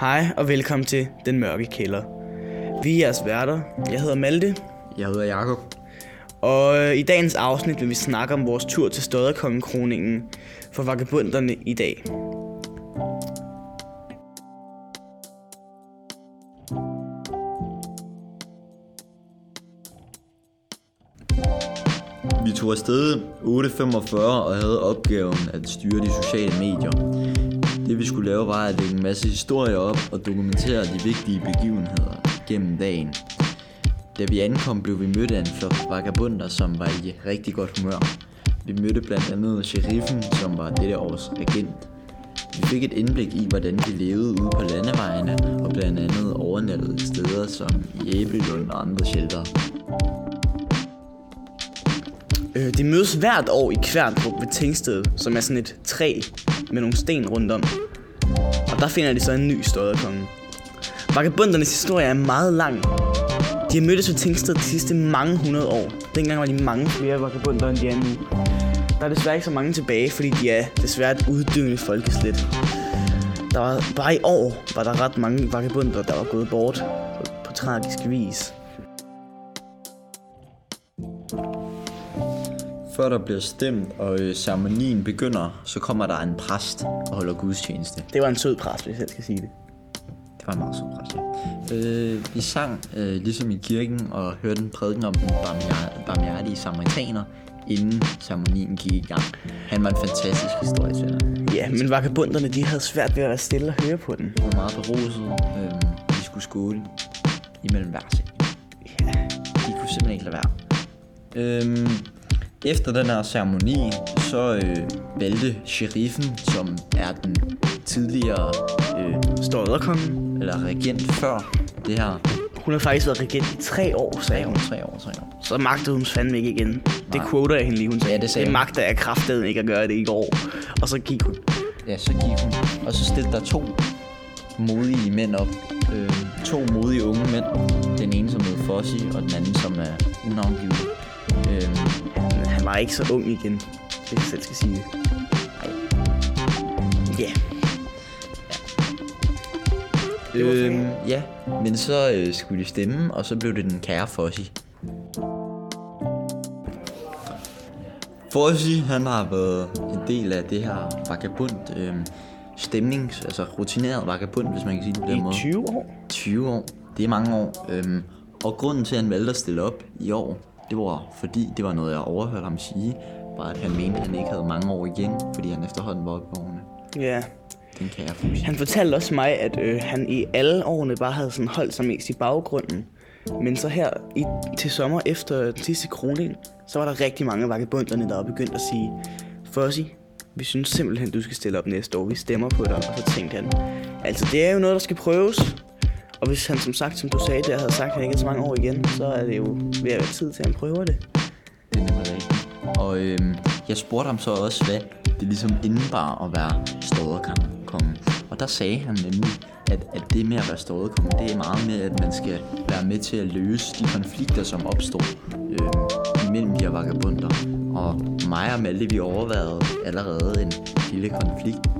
Hej og velkommen til Den Mørke Kælder. Vi er jeres værter. Jeg hedder Malte, Jeg hedder Jakob. og øh, i dagens afsnit vil vi snakke om vores tur til Stodderkongekroningen for vagabunderne i dag. Vi tog afsted 8.45 og havde opgaven at styre de sociale medier. Det vi skulle lave var at lægge en masse historier op og dokumentere de vigtige begivenheder gennem dagen. Da vi ankom, blev vi mødt af en flok vagabunder, som var i rigtig godt humør. Vi mødte blandt andet sheriffen, som var dette års agent. Vi fik et indblik i, hvordan de levede ude på landevejene og blandt andet overnattede steder som i Æbelund og andre shelter. Øh, det mødes hvert år i Kværndrup ved Tingsted, som er sådan et træ med nogle sten rundt om. Og der finder de så en ny Stodderkonge. Vagabundernes historie er meget lang. De har mødtes ved Tingsted de sidste mange hundrede år. Dengang var de mange flere vagabunder, end de er nu. Der er desværre ikke så mange tilbage, fordi de er desværre et uddøende folkeslet. Der var, bare i år var der ret mange vagabunder, der var gået bort på, på tragisk vis. Før der bliver stemt, og øh, ceremonien begynder, så kommer der en præst og holder gudstjeneste. Det var en sød præst, hvis jeg skal sige det. Det var en meget sød præst, ja. øh, Vi sang øh, ligesom i kirken og hørte en prædiken om den barmhjer- barmhjertige samaritaner, inden ceremonien gik i gang. Han var en fantastisk historiefortæller. Ja, men vagabunderne, de havde svært ved at være stille og høre på den. Han var meget beruset. Øh, vi skulle skåle imellem hver sætning. Ja. De kunne simpelthen ikke lade være. Øhm, efter den her ceremoni, så øh, valgte sheriffen, som er den tidligere øh, Stodderkongen. eller regent før det her. Hun har faktisk været regent i tre år, sagde hun. Tre år, tre år. Så magtede hun fandme ikke igen. Det Nej. quoter jeg hende lige, hun sagde. Ja, det sagde det hun. magter jeg kraftedet ikke at gøre det i går. Og så gik hun. Ja, så gik hun. Og så stillede der to modige mænd op. Øh, to modige unge mænd. Den ene som hed Fossi, og den anden som er unavngivet. Øh, han var ikke så ung igen, hvis jeg selv skal sige det. Ja. Øh, ja, men så øh, skulle de stemme, og så blev det den kære Fossi. Fossi, han har været en del af det her vagabund øh, stemnings, altså rutineret vagabund, hvis man kan sige det på den I måde. 20 år? 20 år. Det er mange år. Øhm, og grunden til, at han valgte at stille op i år, det var fordi, det var noget, jeg overhørte ham sige, var, at han mente, at han ikke havde mange år igen, fordi han efterhånden var årene. Ja. Den kan jeg fuldstændig. Han fortalte også mig, at øh, han i alle årene bare havde sådan holdt sig mest i baggrunden. Men så her i, til sommer efter den sidste kroning, så var der rigtig mange vagabunderne, der var begyndt at sige, Fossi, vi synes simpelthen, du skal stille op næste år. Vi stemmer på dig. Og så tænkte han, altså det er jo noget, der skal prøves. Og hvis han som sagt, som du sagde, der havde sagt, at han ikke er så mange år igen, så er det jo ved at være tid til, at han prøver det. Det er nemlig rigtigt. Og øhm, jeg spurgte ham så også, hvad det ligesom indebar at være ståderkongen. Og der sagde han nemlig, at, at det med at være ståderkonge, det er meget med, at man skal være med til at løse de konflikter, som opstår øhm, imellem de her vagabunder. Og mig og Malte, vi overvejede allerede en lille konflikt.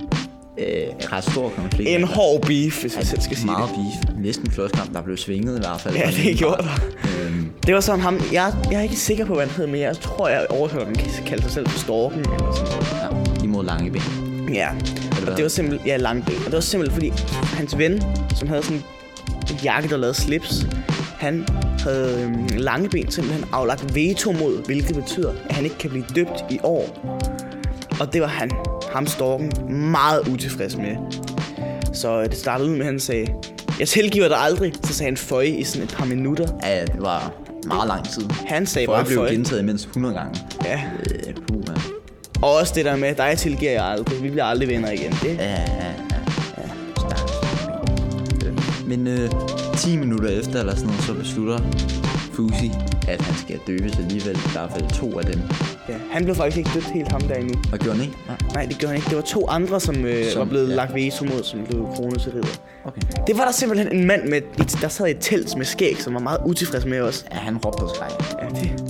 Øh, ret stor konflikt. En altså. hård beef, hvis jeg selv skal sige meget det. beef. Næsten slåskamp, der blev svinget i hvert fald. Ja, det gjorde der. Øhm, Det var sådan ham, jeg, jeg er ikke sikker på, hvad han hed, men jeg tror, jeg overhørte, at han kaldte sig selv for Storken eller sådan noget. ja, imod lange ben. Ja, og det var simpelthen, ja, langben. Og det var simpelthen fordi, hans ven, som havde sådan en jakke, der lavede slips, han havde øhm, lange ben simpelthen aflagt veto mod, hvilket betyder, at han ikke kan blive døbt i år. Og det var han, ham Storken, meget utilfreds med. Så øh, det startede ud med, at han sagde, jeg tilgiver dig aldrig. Så sagde han føj i sådan et par minutter. Ja, det var meget lang tid. Han sagde bare blev føj. gentaget mindst 100 gange. Ja. Øh, puh, man. Og også det der med, dig tilgiver jeg aldrig. Vi bliver aldrig venner igen. Det, Ja, ja, ja. ja. Øh, Men øh, 10 minutter efter eller sådan noget, så beslutter Fusi, at han skal døbes alligevel. I hvert fald to af dem. ja. Han blev faktisk ikke dødt helt ham der endnu. Og gjorde han ikke? Nej. Nej, det gjorde han ikke. Det var to andre, som, øh, Som- var blevet ja. lagt veto mod, som blev kronet til ridder. Okay. Det var der simpelthen en mand, med, et- der sad i et telt med skæg, som var meget utilfreds med os. Ja, han råbte og skreg. Ja, det,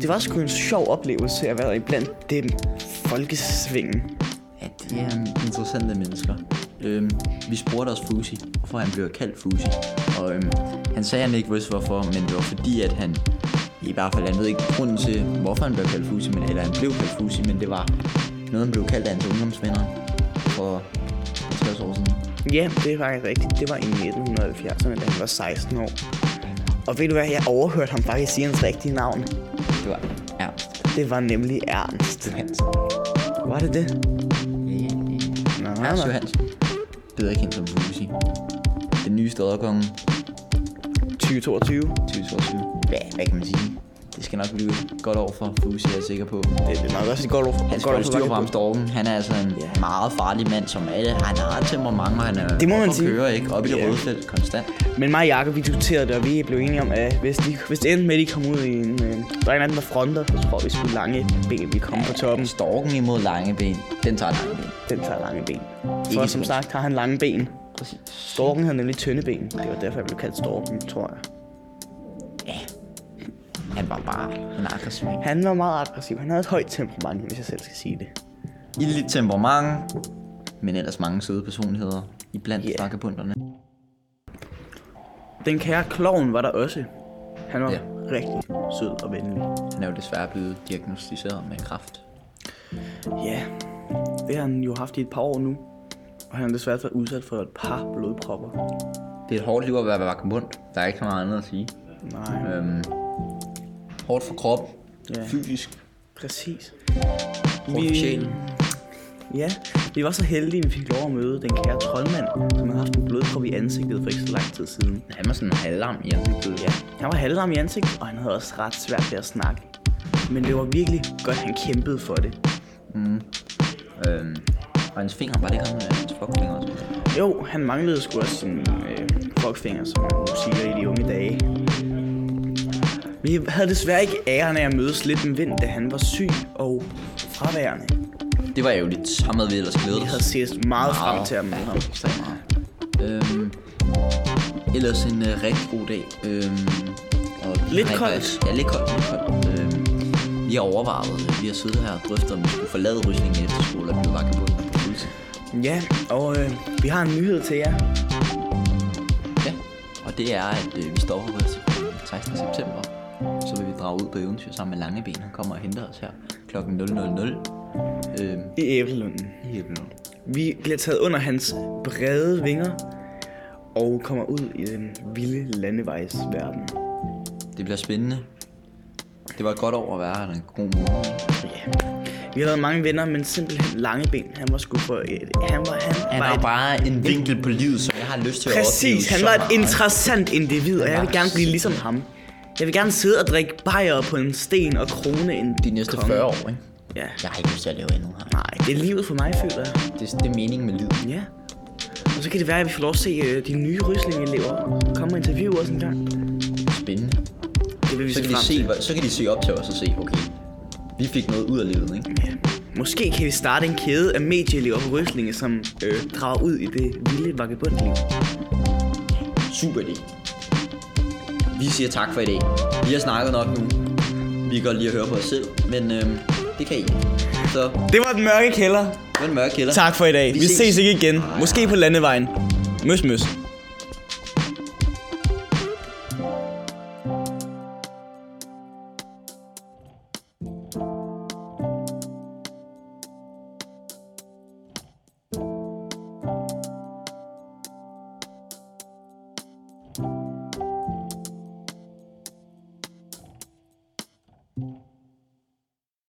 det var sgu en sjov oplevelse at være i blandt dem folkesvingen. Ja, de er interessante mennesker. Øhm, vi spurgte også Fusi, hvorfor han blev kaldt Fusi. Og øhm, han sagde, at han ikke vidste hvorfor, men det var fordi, at han... I hvert fald, han ved ikke grunden til, hvorfor han blev kaldt Fusi, men, eller han blev kaldt Fusi, men det var noget, han blev kaldt af hans ungdomsvenner for 50 år siden. Ja, det er faktisk rigtigt. Det var i 1970'erne, da han var 16 år. Og ved du hvad, jeg overhørte ham faktisk sige hans rigtige navn. Det var Ernst Det var nemlig Ernst. Johansen. Var det det? Nå, Ernst nå. Johansen. Bedre kendt som Fusi. Den nye stodderkonge 2022. 2022. Hvad, hvad kan man sige? Det skal nok blive et godt år for Fusi, jeg er sikker på. Det er nok også et godt ord. Han godt skal år for styr på ham Storken. Han er altså en Ja. meget farlig mand, som alle. Han har temperament, og han er Det må man sige. køre, ikke? Op i det Ja. røde felt konstant. Men mig og Jacob, vi diskuterede det, og vi blev enige om, at hvis, de, hvis det endte med, at de kom ud i en... Øh, der er en anden, der fronter, så tror vi skulle lange ben, vi kommer på toppen. Storken imod lange ben. Den tager lange ben. Den tager lange ben. For som sagt har han lange ben. Præcis. Storken havde nemlig tynde ben. Det var derfor, jeg blev kaldt Storken, tror jeg. Ja. Han var bare en aggressiv. Han var meget aggressiv. Han havde et højt temperament, hvis jeg selv skal sige det. Ildligt temperament, men ellers mange søde personligheder i blandt Ja. yeah. vagabunderne. Den kære klovn var der også. Han var Ja. rigtig sød og venlig. Han er jo desværre blevet diagnostiseret med kræft. Ja, det har han jo haft i et par år nu. Og han har desværre været udsat for et par blodpropper. Det er et hårdt liv at være vagabund. Der er ikke så meget andet at sige. Nej, Øhm, hårdt for krop, Ja. fysisk, præcis. hårdt for sjælen. Ja, vi var så heldige, at vi fik lov at møde den kære troldmand, som havde haft en blodprop i ansigtet for ikke så lang tid siden. Han var sådan en halvarm i ansigtet. Ja, han var halvvarm i ansigtet, og han havde også ret svært ved at snakke. Men det var virkelig godt, han kæmpede for det. Øhm, og hans fingre, var det ikke ham, øh, hans fuckfinger også? Jo, han manglede sgu også sin øh, fuckfinger, som man siger i de unge dage. Vi havde desværre ikke æren af at møde Slippen Vind, da han var syg og fraværende. Det var ærgerligt. Ham havde vi ellers glædet Vi havde set meget frem til at møde ham. ekstremt meget. Øhm, ellers en øh, rigtig god dag. Øhm, og Lidt koldt. Ja, lidt koldt. Lidt koldt. Vi har overvejet, vi har siddet her og drøftet, om vi skulle forlade Rysling efterskole og blive vagabund på. Ja, og øh, vi har en nyhed til jer. Ja, og det er, at øh, vi står her til 16. september. Så vil vi drage ud på eventyr sammen med Langeben. Han kommer og henter os her klokken 000. Øhm, I Æblelunden. i Æbelund. Vi bliver taget under hans brede vinger og kommer ud i den vilde landevejsverden. Det bliver spændende. Det var et godt år at være her, en god måned. Ja. Vi har lavet mange venner, men simpelthen lange ben. Han var sgu for et... Han var, han, Han var har et, bare en vinkel på livet, som jeg har lyst til at Præcis, han så var et meget. interessant individ, og jeg vil gerne blive ligesom ham. Jeg vil gerne sidde og drikke bajer på en sten og krone en De næste konge. 40 år, ikke? Ja. Jeg har ikke lyst til at leve endnu her. Nej, det er livet for mig, føler jeg. Det, det er meningen med livet. Ja. Og så kan det være, at vi får lov at se øh, de nye ryslinge-elever komme og interviewe os en gang. Spændende. Det vil vi Så kan, de se, til. så kan de se op til os og se, okay, vi fik noget ud af livet, ikke? Ja. Måske kan vi starte en kæde af medieelever på Ryslinge, som øh, drager ud i det vilde vagabundliv. Super idé. Vi siger tak for i dag. Vi har snakket nok nu. Vi kan godt lide at høre på os selv, men øhm, det kan I. Så Det var den mørke kælder. det var en mørk kælder. Tak for i dag. Vi Vi, ses. ses ikke igen. Måske på landevejen. Møs, møs.